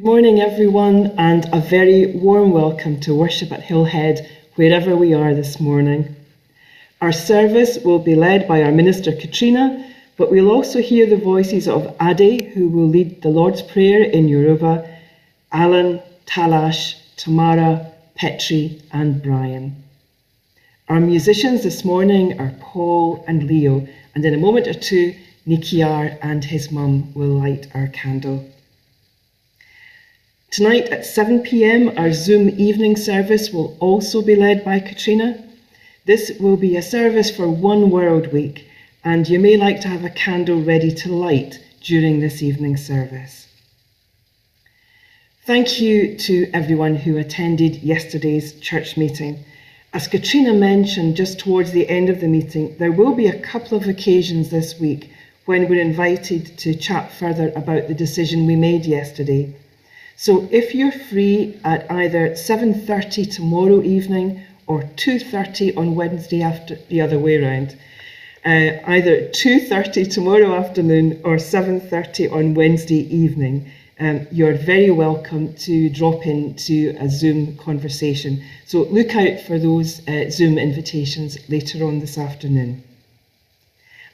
Good morning, everyone, and a very warm welcome to worship at Hillhead, wherever we are this morning. Our service will be led by our minister Katrina, but we'll also hear the voices of Ade, who will lead the Lord's Prayer in Yoruba, Alan, Talash, Tamara, Petri, and Brian. Our musicians this morning are Paul and Leo, and in a moment or two, Nikiar and his mum will light our candle. Tonight at 7 pm, our Zoom evening service will also be led by Katrina. This will be a service for One World Week, and you may like to have a candle ready to light during this evening service. Thank you to everyone who attended yesterday's church meeting. As Katrina mentioned just towards the end of the meeting, there will be a couple of occasions this week when we're invited to chat further about the decision we made yesterday so if you're free at either 7:30 tomorrow evening or 2:30 on Wednesday after the other way around, uh, either 2:30 tomorrow afternoon or 7:30 on Wednesday evening, um, you're very welcome to drop into a Zoom conversation. So look out for those uh, Zoom invitations later on this afternoon.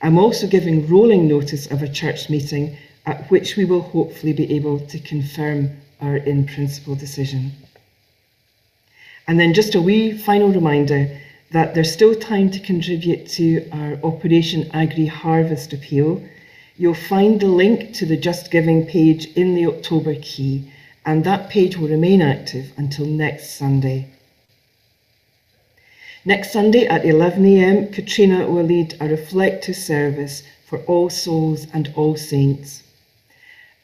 I'm also giving rolling notice of a church meeting at which we will hopefully be able to confirm our in principle decision. And then just a wee final reminder that there's still time to contribute to our Operation Agri Harvest appeal. You'll find the link to the Just Giving page in the October key, and that page will remain active until next Sunday. Next Sunday at 11am, Katrina will lead a reflective service for all souls and all saints.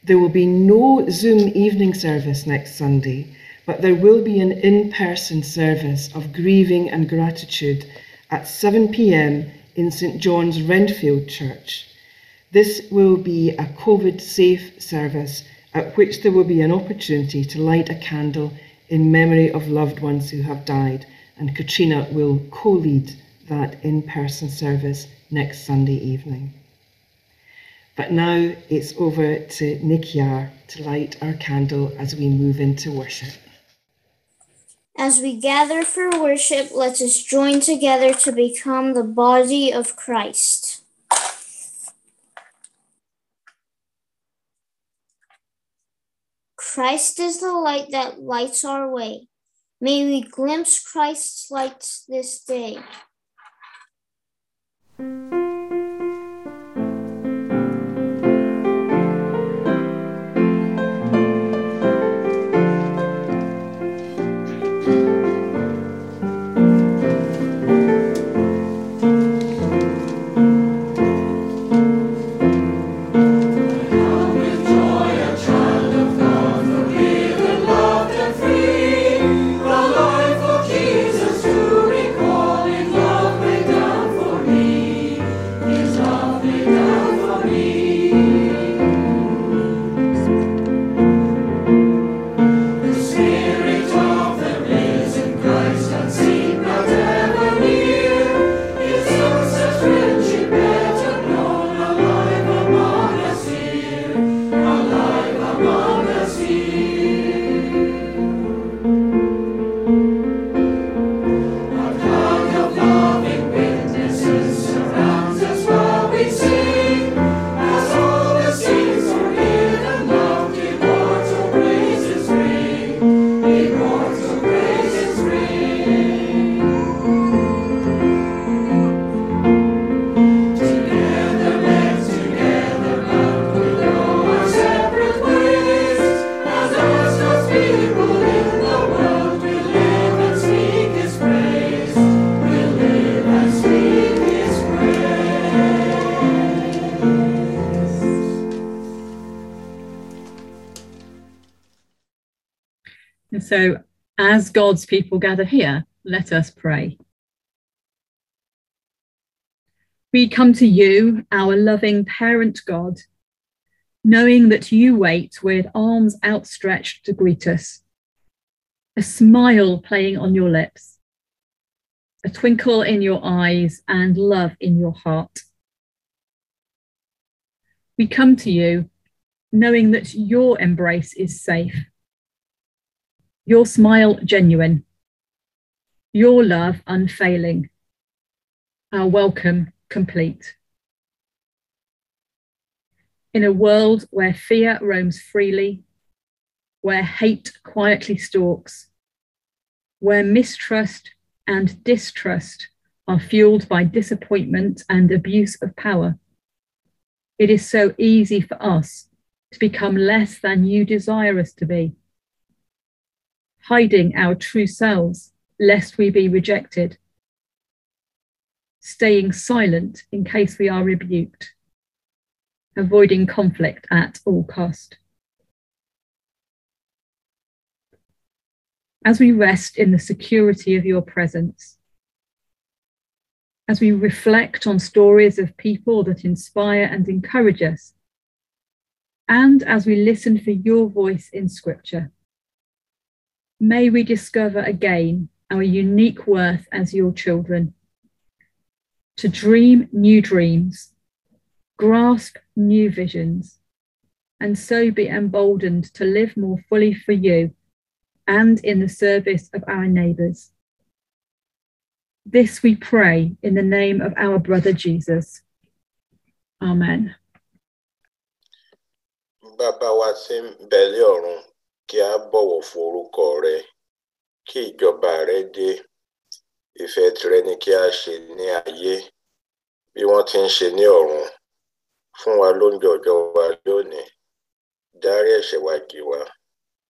There will be no Zoom evening service next Sunday, but there will be an in person service of grieving and gratitude at 7 pm in St John's Renfield Church. This will be a COVID safe service at which there will be an opportunity to light a candle in memory of loved ones who have died, and Katrina will co lead that in person service next Sunday evening. But now it's over to Nikia to light our candle as we move into worship. As we gather for worship, let us join together to become the body of Christ. Christ is the light that lights our way. May we glimpse Christ's light this day. God's people gather here, let us pray. We come to you, our loving parent God, knowing that you wait with arms outstretched to greet us, a smile playing on your lips, a twinkle in your eyes, and love in your heart. We come to you knowing that your embrace is safe, your smile genuine, your love unfailing, our welcome complete. In a world where fear roams freely, where hate quietly stalks, where mistrust and distrust are fueled by disappointment and abuse of power, it is so easy for us to become less than you desire us to be, hiding our true selves lest we be rejected, staying silent in case we are rebuked, avoiding conflict at all cost. As we rest in the security of your presence, as we reflect on stories of people that inspire and encourage us, and as we listen for your voice in Scripture. May we discover again our unique worth as your children, to dream new dreams, grasp new visions, and so be emboldened to live more fully for you and in the service of our neighbours. This we pray in the name of our brother Jesus. Amen. bàbá wa ọ̀run kí a bọ̀wọ̀ fún orúkọ rẹ kí ìjọba rẹ dé. Ìfẹ́ tìrẹ ni kí a ṣe ní ayé bí wọ́n ti ń ṣe ní ọ̀run. Fún wa lóúnjẹ ọjọ́ wa lónìí. Dárí ẹ̀ṣẹ̀ wa jì wá.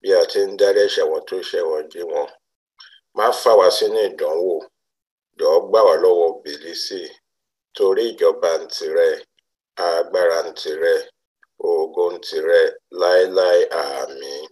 Bí a ti ń dárí ẹ̀ṣẹ̀ wọn tó ṣẹ̀ wọ́n jì wọ́n. Má fà wá sínú ìdánwò. Jọ̀ọ́ gbà wá lọ́wọ́ bìlísì torí ìjọba ń tìrẹ agbára ń tìrẹ ògo ń tìrẹ láéláé àmín.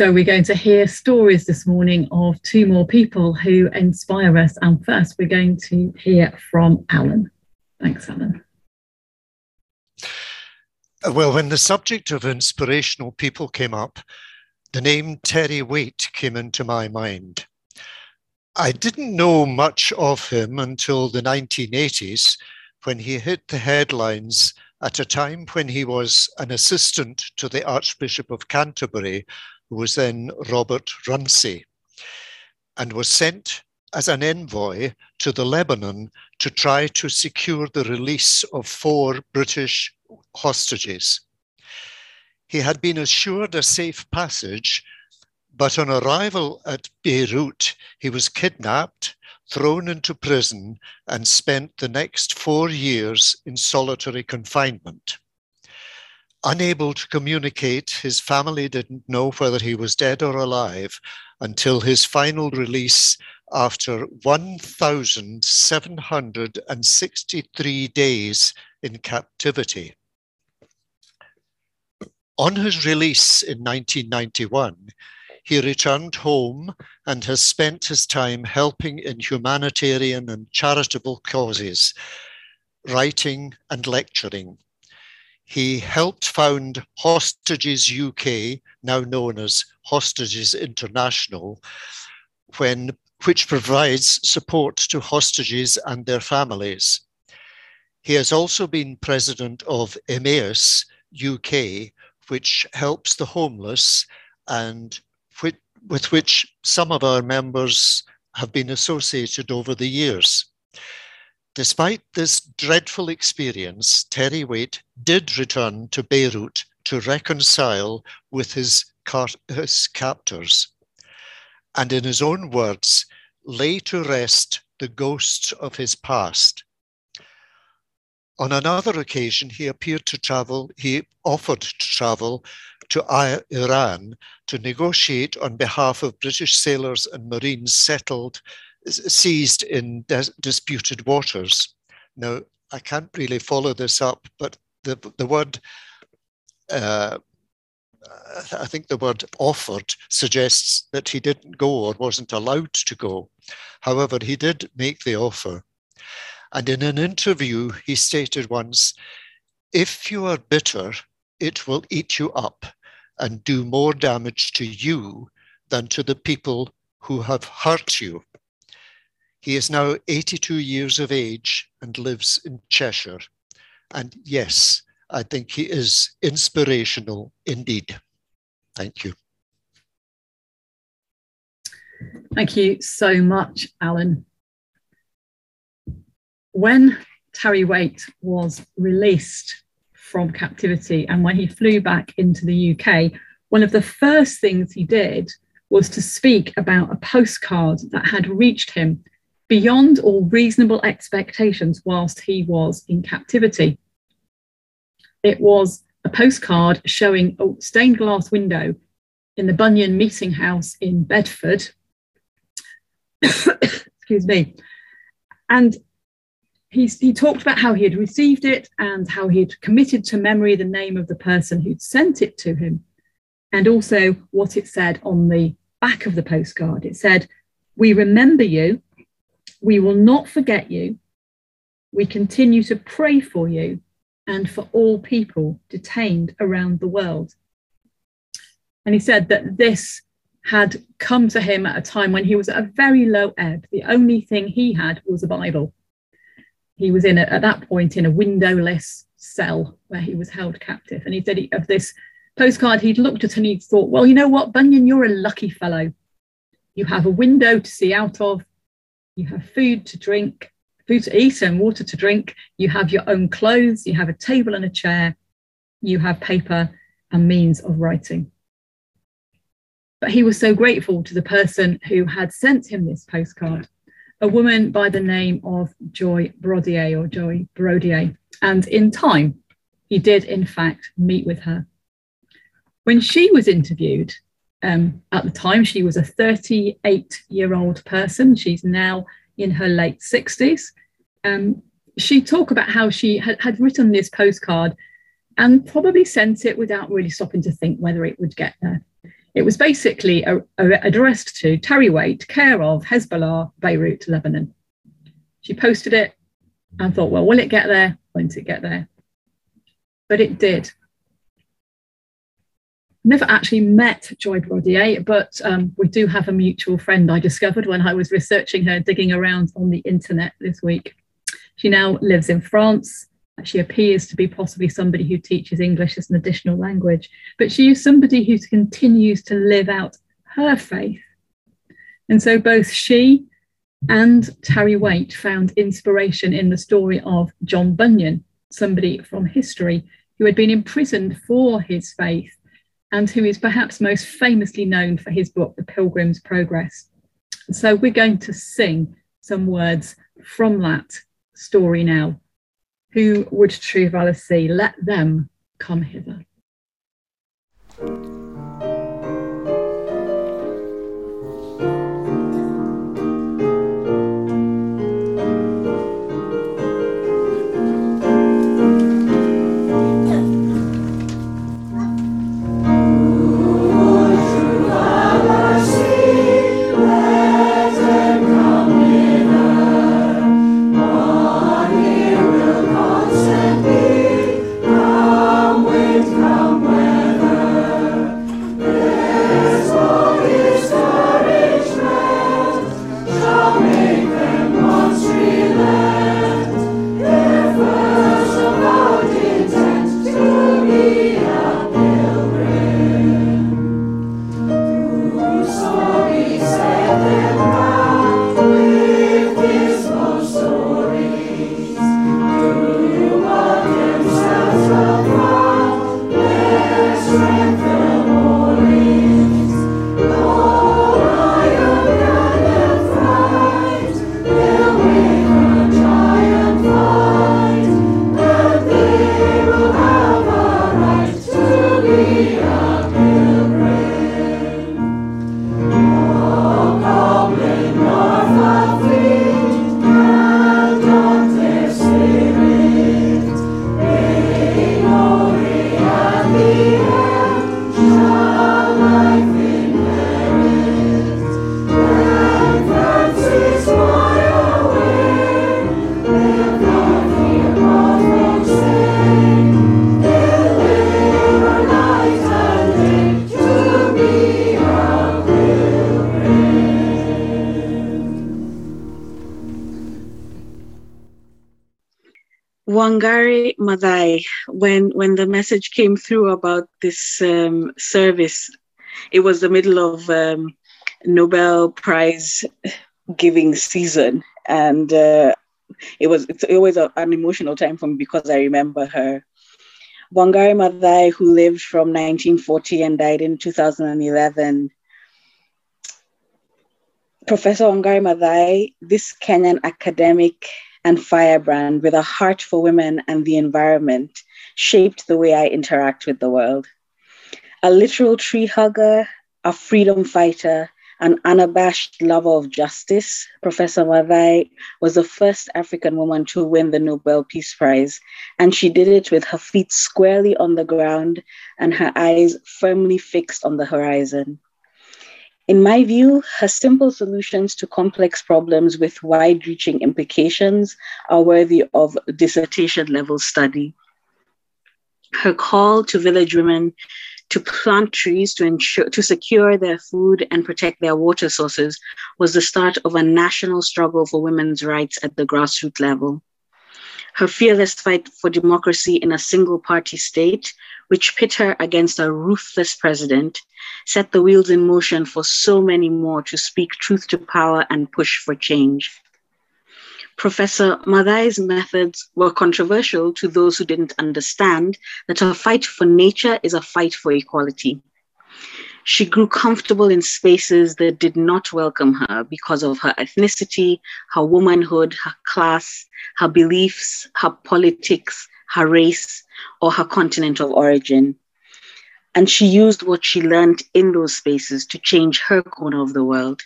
So, we're going to hear stories this morning of two more people who inspire us. And first, we're going to hear from Alan. Thanks, Alan. Well, when the subject of inspirational people came up, the name Terry Waite came into my mind. I didn't know much of him until the 1980s when he hit the headlines at a time when he was an assistant to the Archbishop of Canterbury, who was then Robert Runcie, and was sent as an envoy to the Lebanon to try to secure the release of four British hostages. He had been assured a safe passage, but on arrival at Beirut, he was kidnapped, thrown into prison, and spent the next four years in solitary confinement. Unable to communicate, his family didn't know whether he was dead or alive until his final release after 1,763 days in captivity. On his release in 1991, he returned home and has spent his time helping in humanitarian and charitable causes, writing and lecturing. He helped found Hostages UK, now known as Hostages International, when, which provides support to hostages and their families. He has also been president of Emmaus UK, which helps the homeless and with which some of our members have been associated over the years. Despite this dreadful experience, Terry Waite did return to Beirut to reconcile with his, his captors, and in his own words, lay to rest the ghosts of his past. On another occasion, he appeared to travel, he offered to travel to Iran to negotiate on behalf of British sailors and Marines settled, seized in disputed waters. Now, I can't really follow this up, but the, the word, uh, I think the word offered suggests that he didn't go or wasn't allowed to go. However, he did make the offer. And in an interview, he stated once, if you are bitter, it will eat you up and do more damage to you than to the people who have hurt you. He is now 82 years of age and lives in Cheshire. And yes, I think he is inspirational indeed. Thank you. Thank you so much, Alan. When Terry Waite was released from captivity. And when he flew back into the UK, one of the first things he did was to speak about a postcard that had reached him beyond all reasonable expectations whilst he was in captivity. It was a postcard showing a stained glass window in the Bunyan Meeting House in Bedford. Excuse me. And he's, he talked about how he had received it and how he had committed to memory the name of the person who'd sent it to him, and also what it said on the back of the postcard. It said, We remember you, we will not forget you, we continue to pray for you and for all people detained around the world. And he said that this had come to him at a time when he was at a very low ebb. The only thing he had was a Bible he was in a, at that point in a windowless cell where he was held captive. And he said he, of this postcard, he'd looked at and he'd thought, well, you know what, Bunyan, you're a lucky fellow. You have a window to see out of, you have food to drink, food to eat, and water to drink. You have your own clothes, you have a table and a chair, you have paper and means of writing. But he was so grateful to the person who had sent him this postcard a woman by the name of Joy Brodier or Joy Brodier. And in time, he did, in fact, meet with her. When she was interviewed, um, at the time, she was a 38 year old person. She's now in her late 60s. Um, she talked about how she had, had written this postcard and probably sent it without really stopping to think whether it would get there. It was basically a, a, addressed to Terry Waite, care of Hezbollah, Beirut, Lebanon. She posted it and thought, well, will it get there? Won't it get there? But it did. Never actually met Joy Brodier, but um, we do have a mutual friend I discovered when I was researching her, digging around on the internet this week. She now lives in France. She appears to be possibly somebody who teaches English as an additional language, but she is somebody who continues to live out her faith. And so both she and Terry Waite found inspiration in the story of John Bunyan, somebody from history who had been imprisoned for his faith and who is perhaps most famously known for his book, The Pilgrim's Progress. So we're going to sing some words from that story now. Who would true valor see? Let them come hither. When when the message came through about this um, service, it was the middle of um, Nobel Prize giving season, and uh, it was it's always a, an emotional time for me because I remember her. Wangari Maathai, who lived from 1940 and died in 2011. Professor Wangari Maathai, this Kenyan academic and firebrand with a heart for women and the environment shaped the way I interact with the world. A literal tree hugger, a freedom fighter, an unabashed lover of justice, Professor Maathai was the first African woman to win the Nobel Peace Prize, and she did it with her feet squarely on the ground and her eyes firmly fixed on the horizon. In my view, her simple solutions to complex problems with wide reaching implications are worthy of dissertation level study. Her call to village women to plant trees to ensure to secure their food and protect their water sources was the start of a national struggle for women's rights at the grassroots level. Her fearless fight for democracy in a single party state which pit her against a ruthless president, set the wheels in motion for so many more to speak truth to power and push for change. Professor Maathai's methods were controversial to those who didn't understand that a fight for nature is a fight for equality. She grew comfortable in spaces that did not welcome her because of her ethnicity, her womanhood, her class, her beliefs, her politics, her race, or her continent of origin. And she used what she learned in those spaces to change her corner of the world.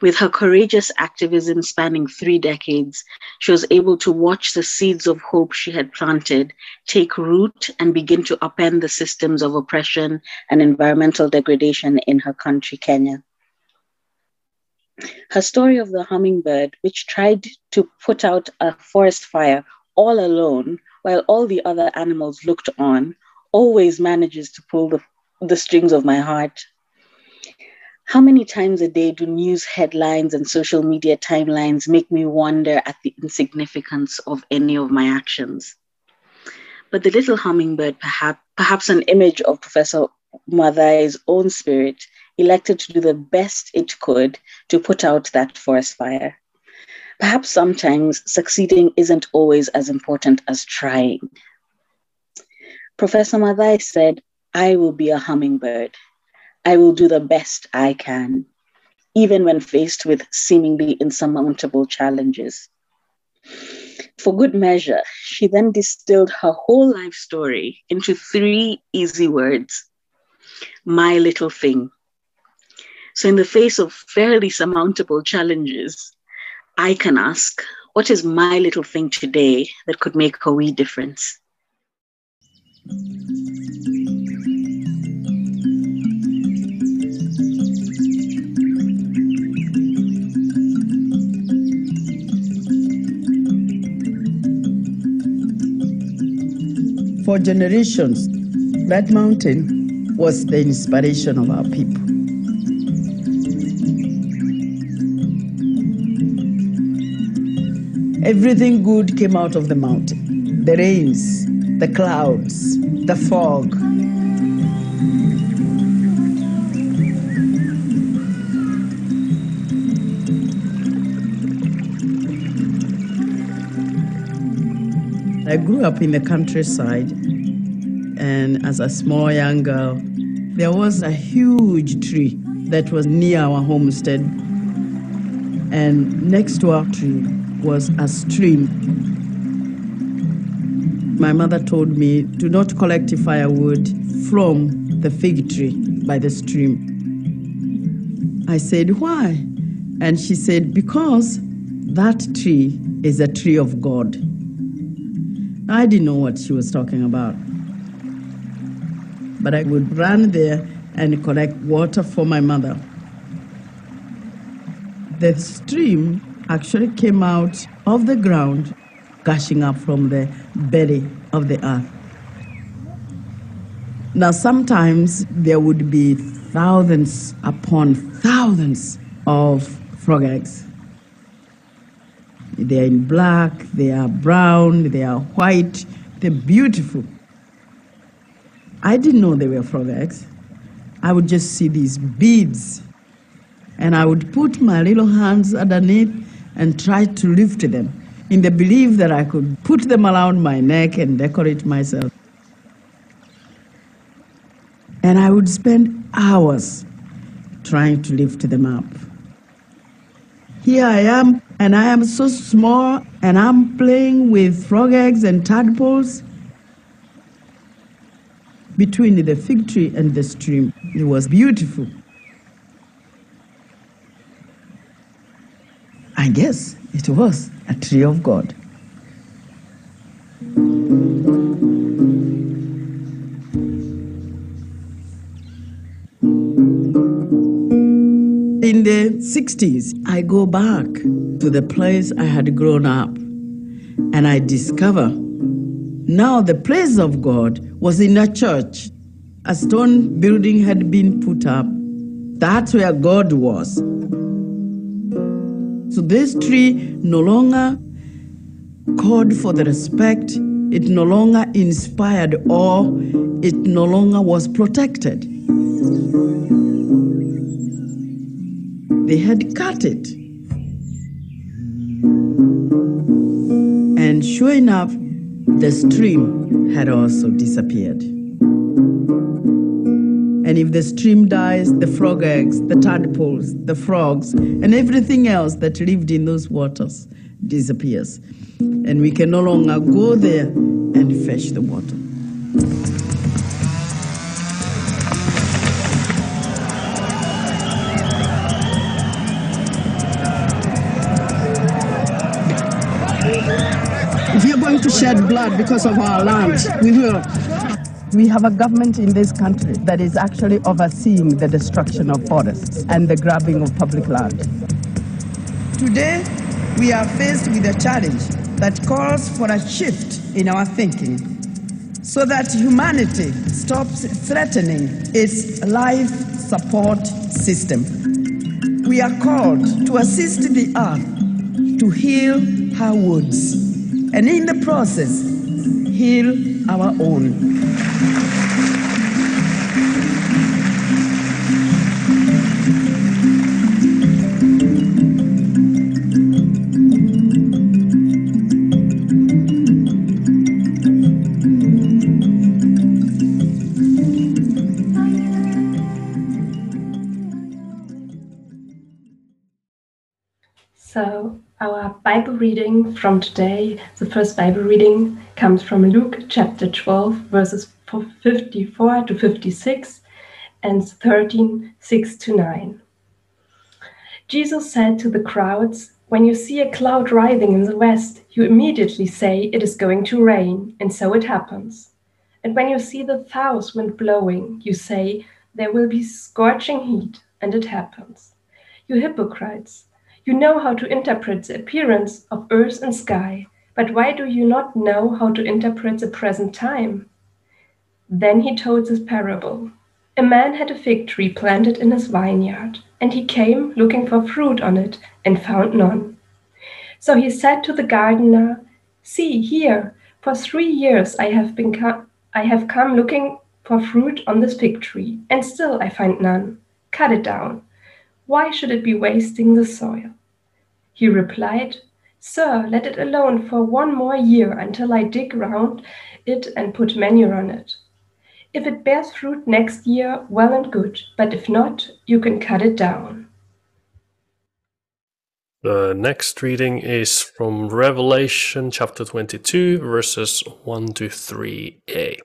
With her courageous activism spanning three decades, she was able to watch the seeds of hope she had planted take root and begin to upend the systems of oppression and environmental degradation in her country, Kenya. Her story of the hummingbird, which tried to put out a forest fire all alone while all the other animals looked on, always manages to pull the the strings of my heart. How many times a day do news headlines and social media timelines make me wonder at the insignificance of any of my actions? But the little hummingbird, perhaps, perhaps an image of Professor Maathai's own spirit, elected to do the best it could to put out that forest fire. Perhaps sometimes succeeding isn't always as important as trying. Professor Madai said, I will be a hummingbird I will do the best I can, even when faced with seemingly insurmountable challenges. For good measure, she then distilled her whole life story into three easy words my little thing. So, in the face of fairly surmountable challenges, I can ask, what is my little thing today that could make a wee difference? For generations, that mountain was the inspiration of our people. Everything good came out of the mountain the rains, the clouds, the fog. I grew up in the countryside, and as a small young girl, there was a huge tree that was near our homestead, and next to our tree was a stream. My mother told me to not collect firewood from the fig tree by the stream. I said, Why? And she said, Because that tree is a tree of God. I didn't know what she was talking about. But I would run there and collect water for my mother. The stream actually came out of the ground, gushing up from the belly of the earth. Now, sometimes there would be thousands upon thousands of frog eggs. They are in black, they are brown, they are white, they're beautiful. I didn't know they were frog eggs. I would just see these beads, and I would put my little hands underneath and try to lift them in the belief that I could put them around my neck and decorate myself. And I would spend hours trying to lift them up. Here I am, and I am so small, and I'm playing with frog eggs and tadpoles. Between the fig tree and the stream, it was beautiful. I guess it was a tree of God. 60s, I go back to the place I had grown up and I discover now the place of God was in a church. A stone building had been put up. That's where God was. So this tree no longer called for the respect, it no longer inspired awe, it no longer was protected. They had cut it. And sure enough, the stream had also disappeared. And if the stream dies, the frog eggs, the tadpoles, the frogs, and everything else that lived in those waters disappears. And we can no longer go there and fetch the water. Shed blood because of our land, we will. We have a government in this country that is actually overseeing the destruction of forests and the grabbing of public land. Today, we are faced with a challenge that calls for a shift in our thinking. so that humanity stops threatening its life support system. We are called to assist the earth to heal her wounds and in the process, heal our own. Reading from today, the first Bible reading comes from Luke chapter 12, verses 54 to 56 and 13, 6 to 9. Jesus said to the crowds, When you see a cloud rising in the west, you immediately say it is going to rain, and so it happens. And when you see the south wind blowing, you say, There will be scorching heat, and it happens. You hypocrites! You know how to interpret the appearance of earth and sky, but why do you not know how to interpret the present time? Then he told this parable. A man had a fig tree planted in his vineyard, and he came looking for fruit on it and found none. So he said to the gardener, See here, for three years I have been co- I have come looking for fruit on this fig tree, and still I find none. Cut it down. Why should it be wasting the soil? He replied, Sir, let it alone for one more year until I dig round it and put manure on it. If it bears fruit next year, well and good, but if not, you can cut it down. The next reading is from Revelation chapter 22, verses 1 to 3a.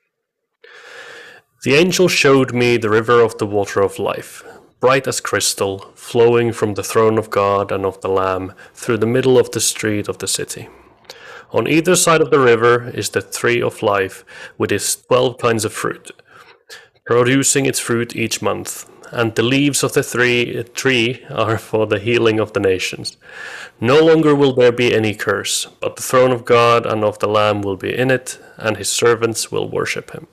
The angel showed me the river of the water of life, bright as crystal, flowing from the throne of God and of the Lamb through the middle of the street of the city. On either side of the river is the tree of life with its twelve kinds of fruit, producing its fruit each month. And the leaves of the three, tree are for the healing of the nations. No longer will there be any curse, but the throne of God and of the Lamb will be in it, and his servants will worship him.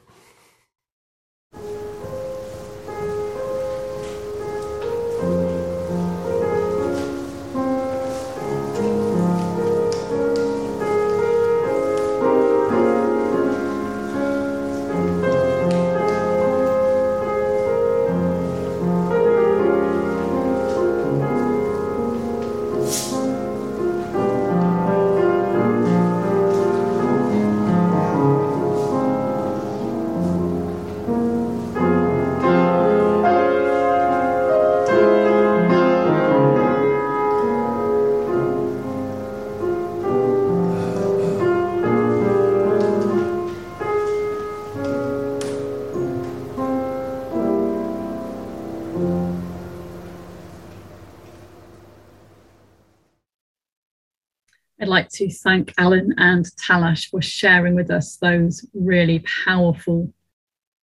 To thank Alan and Talash for sharing with us those really powerful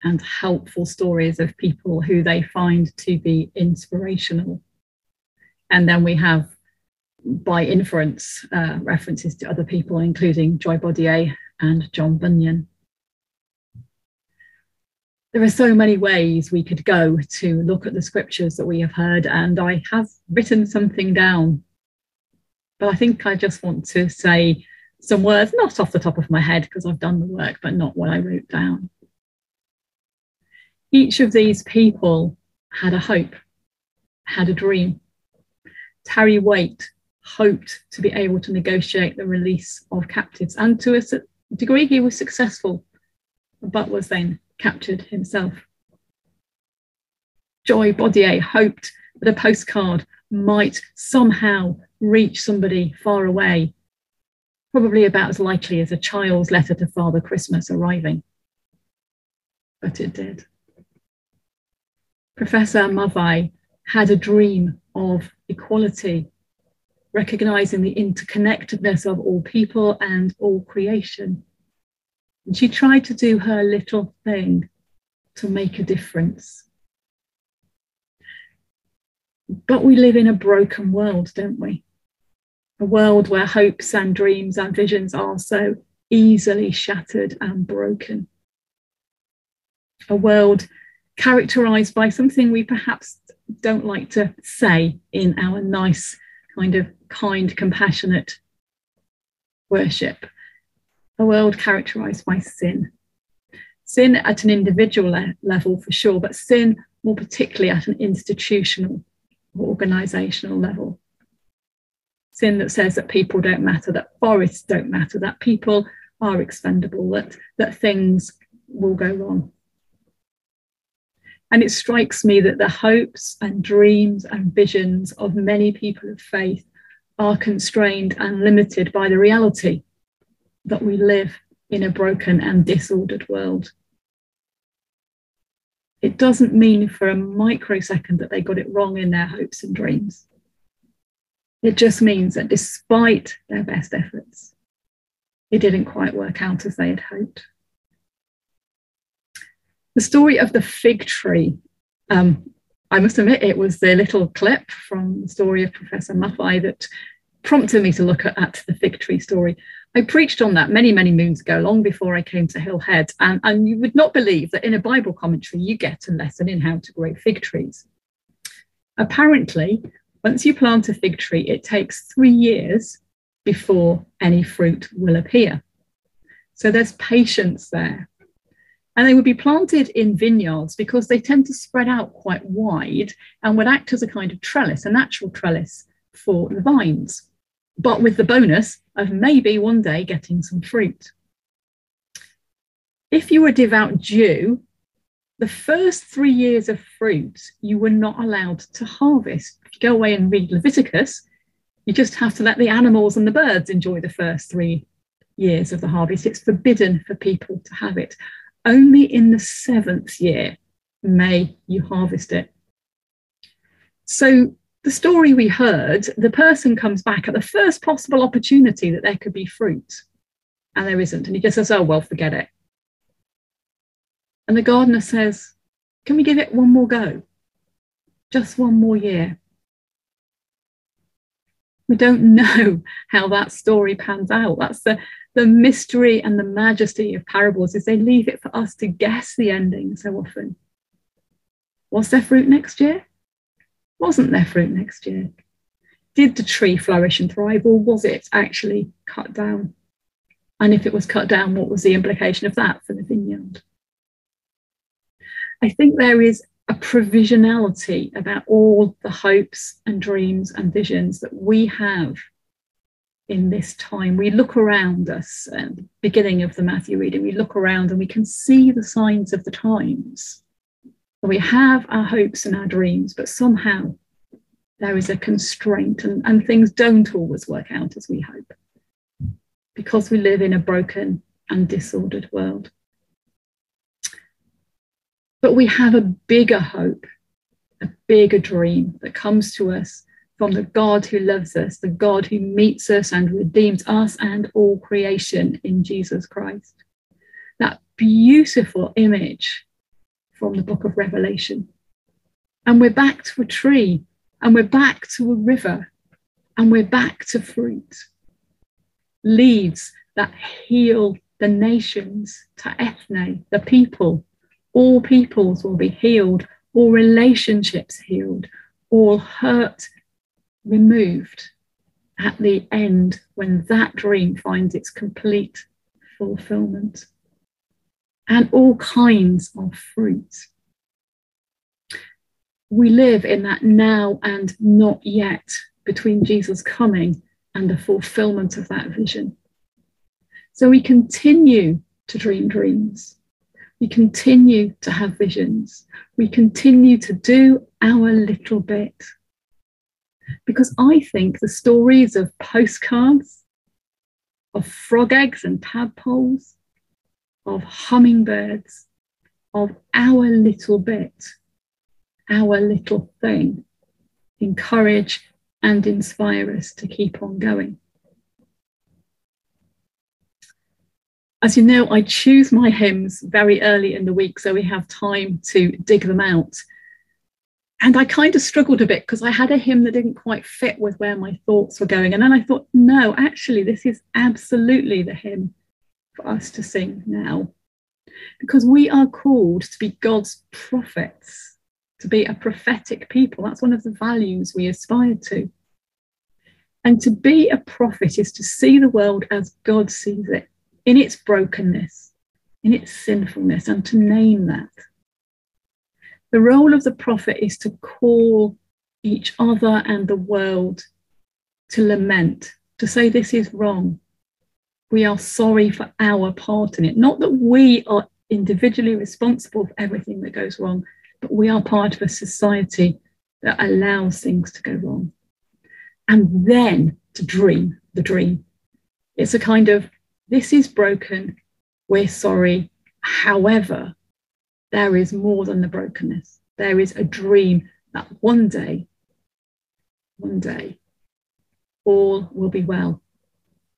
and helpful stories of people who they find to be inspirational. And then we have, by inference, uh, references to other people, including Joy Baudier and John Bunyan. There are so many ways we could go to look at the scriptures that we have heard, and I have written something down but I think I just want to say some words, not off the top of my head because I've done the work, but not what I wrote down. Each of these people had a hope, had a dream. Terry Waite hoped to be able to negotiate the release of captives, and to a degree, he was successful, but was then captured himself. Joy Bodier hoped that a postcard might somehow reach somebody far away, probably about as likely as a child's letter to Father Christmas arriving. But it did. Professor Maathai had a dream of equality, recognizing the interconnectedness of all people and all creation. And she tried to do her little thing to make a difference. But we live in a broken world, don't we? A world where hopes and dreams and visions are so easily shattered and broken. a world characterized by something we perhaps don't like to say in our nice, kind of kind, compassionate worship. A world characterized by sin. Sin at an individual le- level for sure, but sin more particularly at an institutional or organizational level. Sin that says that people don't matter, that forests don't matter, that people are expendable, that, that things will go wrong. And it strikes me that the hopes and dreams and visions of many people of faith are constrained and limited by the reality that we live in a broken and disordered world. It doesn't mean for a microsecond that they got it wrong in their hopes and dreams. It just means that despite their best efforts, it didn't quite work out as they had hoped. The story of the fig tree, um, I must admit, it was the little clip from the story of Professor Maathai that prompted me to look at, at the fig tree story. I preached on that many, many moons ago, long before I came to Hillhead. And, and you would not believe that in a Bible commentary, you get a lesson in how to grow fig trees. Apparently, once you plant a fig tree, it takes three years before any fruit will appear. So there's patience there. And they would be planted in vineyards because they tend to spread out quite wide and would act as a kind of trellis, a natural trellis for the vines but with the bonus of maybe one day getting some fruit. If you were a devout Jew, the first three years of fruit you were not allowed to harvest. If you go away and read Leviticus, you just have to let the animals and the birds enjoy the first three years of the harvest. It's forbidden for people to have it. Only in the seventh year may you harvest it. So the story we heard, the person comes back at the first possible opportunity that there could be fruit, and there isn't. And he just says, Oh, well, forget it. And the gardener says, Can we give it one more go? Just one more year. We don't know how that story pans out. That's the, the mystery and the majesty of parables is they leave it for us to guess the ending so often. Was there fruit next year? Wasn't there fruit next year? Did the tree flourish and thrive, or was it actually cut down? And if it was cut down, what was the implication of that for the vineyard? I think there is a provisionality about all the hopes and dreams and visions that we have in this time. We look around us at the beginning of the Matthew reading, we look around and we can see the signs of the times. We have our hopes and our dreams, but somehow there is a constraint and, and things don't always work out as we hope because we live in a broken and disordered world. But we have a bigger hope, a bigger dream that comes to us from the God who loves us, the God who meets us and redeems us and all creation in Jesus Christ. That beautiful image from the book of Revelation. And we're back to a tree, and we're back to a river, and we're back to fruit. Leaves that heal the nations to ethne, the people. All peoples will be healed, all relationships healed, all hurt removed at the end when that dream finds its complete fulfillment and all kinds of fruit. We live in that now and not yet between Jesus coming and the fulfillment of that vision. So we continue to dream dreams. We continue to have visions. We continue to do our little bit. Because I think the stories of postcards, of frog eggs and tadpoles, of hummingbirds, of our little bit, our little thing, encourage and inspire us to keep on going. As you know, I choose my hymns very early in the week so we have time to dig them out. And I kind of struggled a bit because I had a hymn that didn't quite fit with where my thoughts were going. And then I thought, no, actually, this is absolutely the hymn for us to sing now. because we are called to be God's prophets, to be a prophetic people. That's one of the values we aspire to. And to be a prophet is to see the world as God sees it, in its brokenness, in its sinfulness, and to name that. The role of the prophet is to call each other and the world to lament, to say this is wrong. We are sorry for our part in it. Not that we are individually responsible for everything that goes wrong, but we are part of a society that allows things to go wrong. And then to dream the dream. It's a kind of this is broken, we're sorry. However, there is more than the brokenness. There is a dream that one day, one day, all will be well,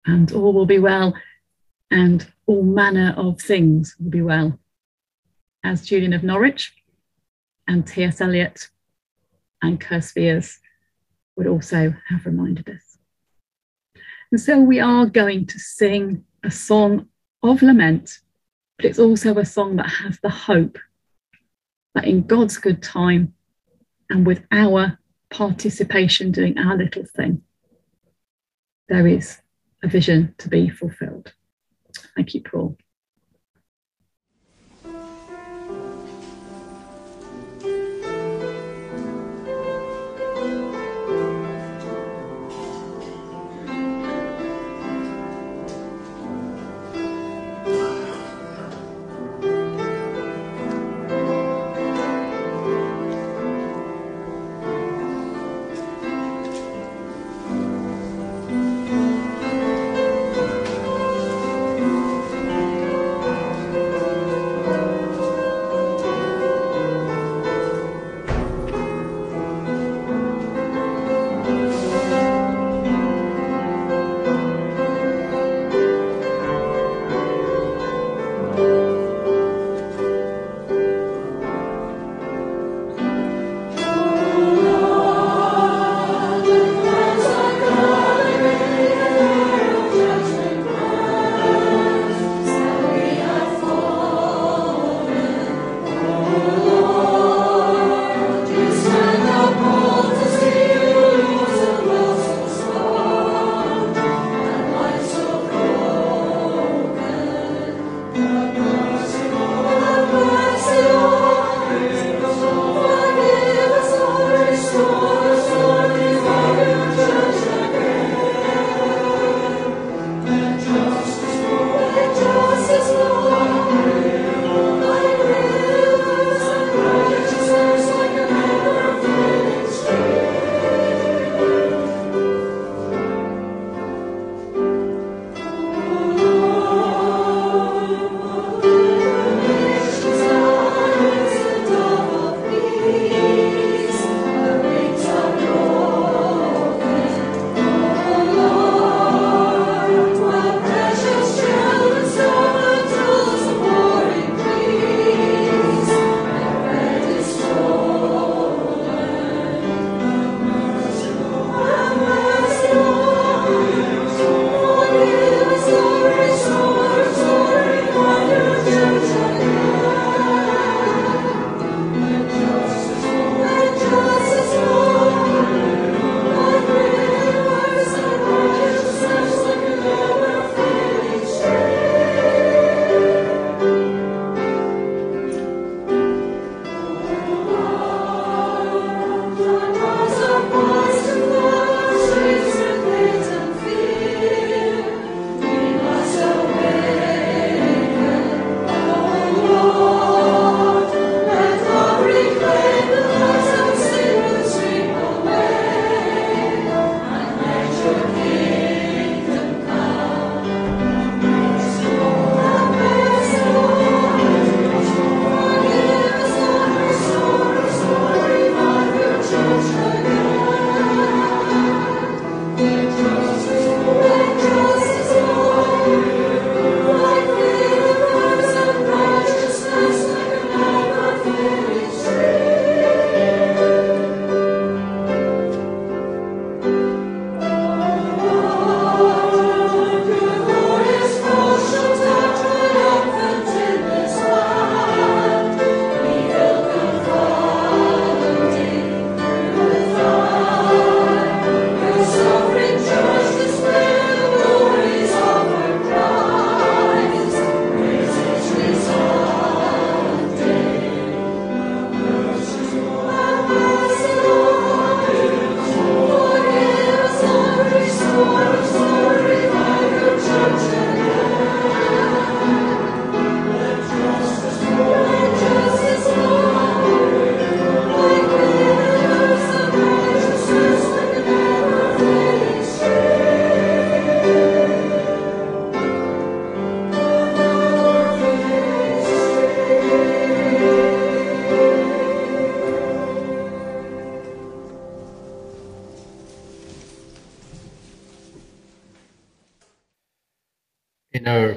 and all will be well, and all manner of things will be well. As Julian of Norwich and T.S. Eliot and Kerr would also have reminded us. And so we are going to sing a song of lament, but it's also a song that has the hope that in God's good time and with our participation doing our little thing, there is a vision to be fulfilled. Thank you, Paul.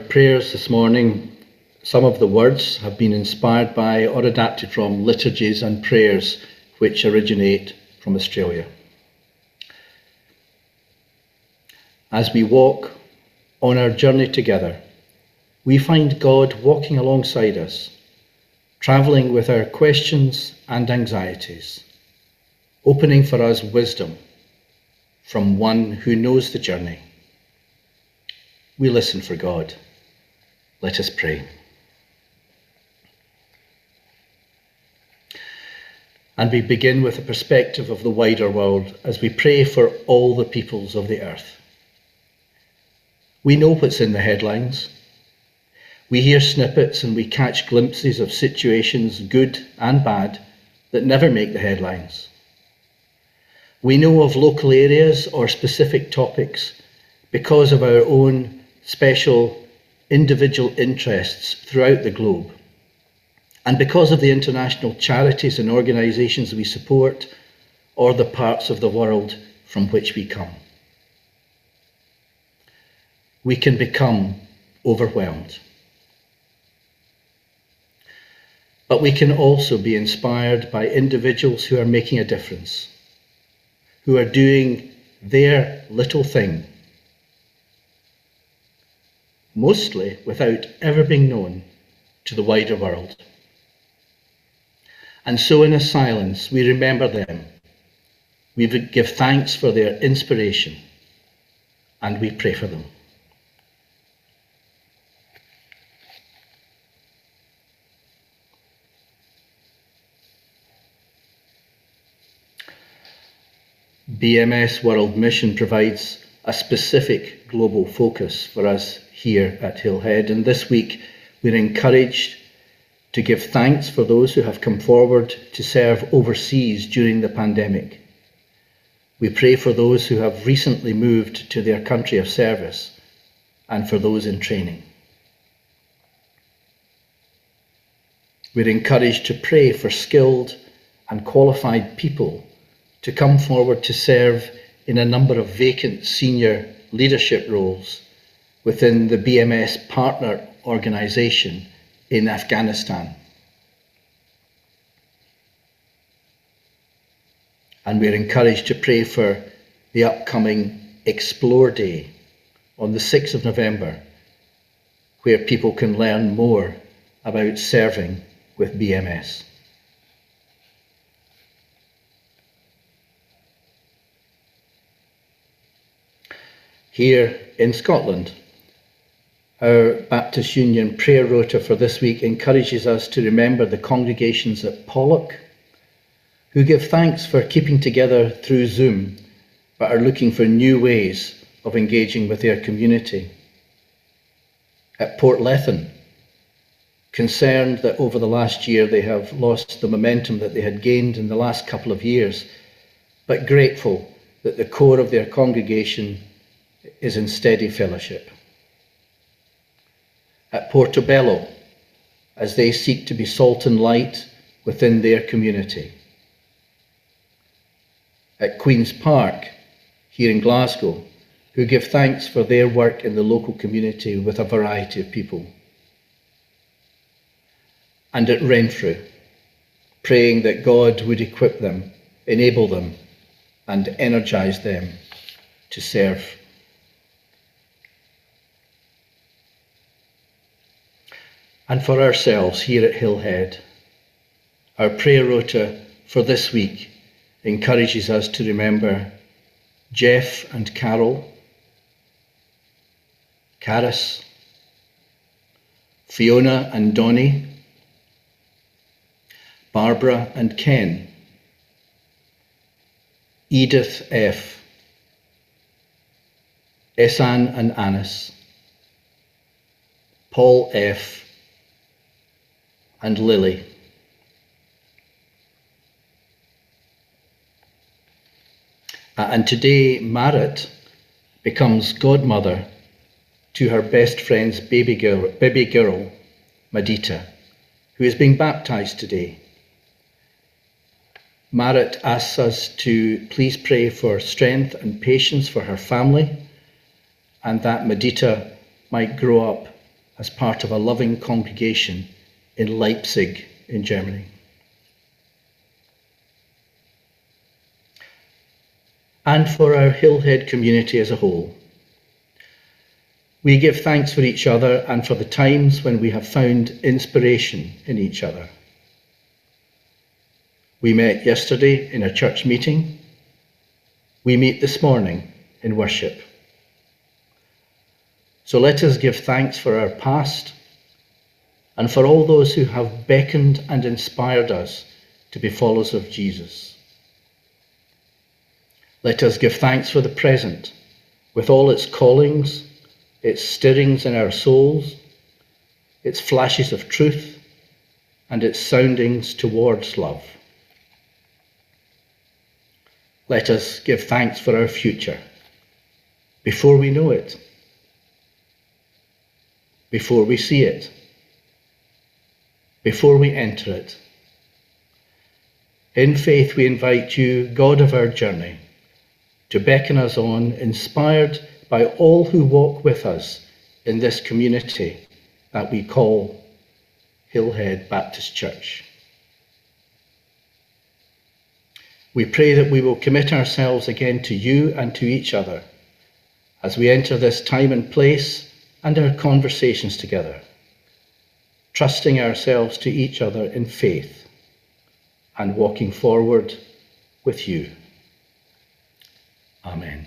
Prayers this morning, some of the words have been inspired by or adapted from liturgies and prayers which originate from Australia. As we walk on our journey together, we find God walking alongside us, travelling with our questions and anxieties, opening for us wisdom from one who knows the journey. We listen for God. Let us pray. And we begin with a perspective of the wider world as we pray for all the peoples of the earth. We know what's in the headlines. We hear snippets and we catch glimpses of situations, good and bad, that never make the headlines. We know of local areas or specific topics because of our own special individual interests throughout the globe. And because of the international charities and organisations we support, or the parts of the world from which we come. We can become overwhelmed. But we can also be inspired by individuals who are making a difference, who are doing their little thing, mostly without ever being known to the wider world. And so, in a silence, we remember them. We give thanks for their inspiration and we pray for them. BMS World Mission provides a specific global focus for us here at Hillhead, and this week we're encouraged to give thanks for those who have come forward to serve overseas during the pandemic. We pray for those who have recently moved to their country of service and for those in training. We're encouraged to pray for skilled and qualified people to come forward to serve in a number of vacant senior leadership roles within the BMS partner organisation in Afghanistan. And we're encouraged to pray for the upcoming Explore Day on the 6th of November, where people can learn more about serving with BMS. Here in Scotland, our Baptist Union prayer rota for this week encourages us to remember the congregations at Pollok, who give thanks for keeping together through Zoom, but are looking for new ways of engaging with their community. At Port Portlethen, concerned that over the last year they have lost the momentum that they had gained in the last couple of years, but grateful that the core of their congregation is in steady fellowship at Portobello as they seek to be salt and light within their community. At Queen's Park, here in Glasgow, who give thanks for their work in the local community with a variety of people. And at Renfrew, praying that God would equip them, enable them, and energize them to serve and for ourselves here at Hillhead. Our prayer rota for this week encourages us to remember Jeff and Carol, Caris, Fiona and Donnie, Barbara and Ken, Edith F., Esan and Anis, Paul F., and Lily. Uh, and today, Marit becomes godmother to her best friend's baby girl, baby girl, Madita, who is being baptized today. Marit asks us to please pray for strength and patience for her family and that Madita might grow up as part of a loving congregation in Leipzig in Germany. And for our Hillhead community as a whole. We give thanks for each other and for the times when we have found inspiration in each other. We met yesterday in a church meeting. We meet this morning in worship. So let us give thanks for our past and for all those who have beckoned and inspired us to be followers of Jesus. Let us give thanks for the present with all its callings, its stirrings in our souls, its flashes of truth, and its soundings towards love. Let us give thanks for our future before we know it, before we see it, before we enter it. In faith, we invite you, God of our journey, to beckon us on, inspired by all who walk with us in this community that we call Hillhead Baptist Church. We pray that we will commit ourselves again to you and to each other as we enter this time and place and our conversations together, trusting ourselves to each other in faith and walking forward with you. Amen.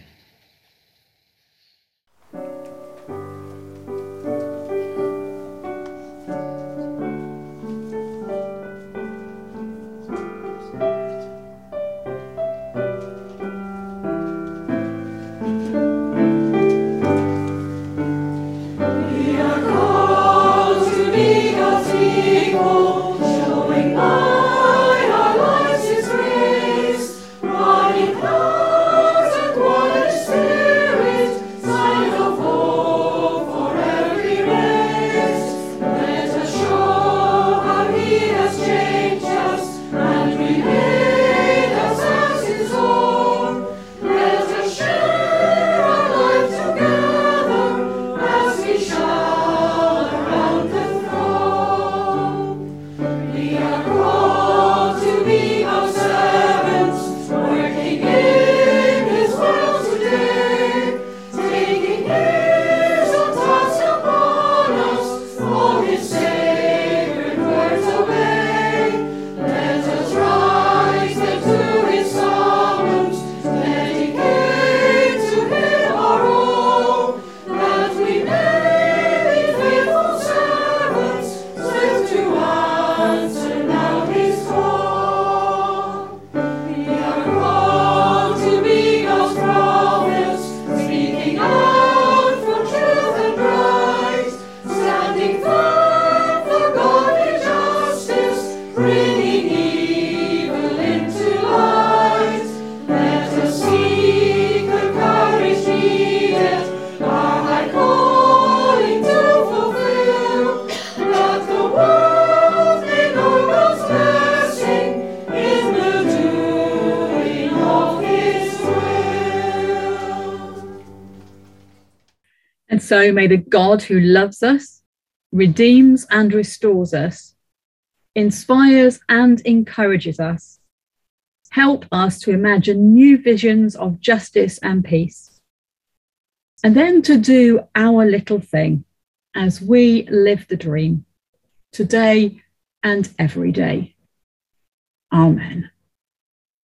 May the God who loves us, redeems and restores us, inspires and encourages us, help us to imagine new visions of justice and peace, and then to do our little thing as we live the dream today and every day. Amen.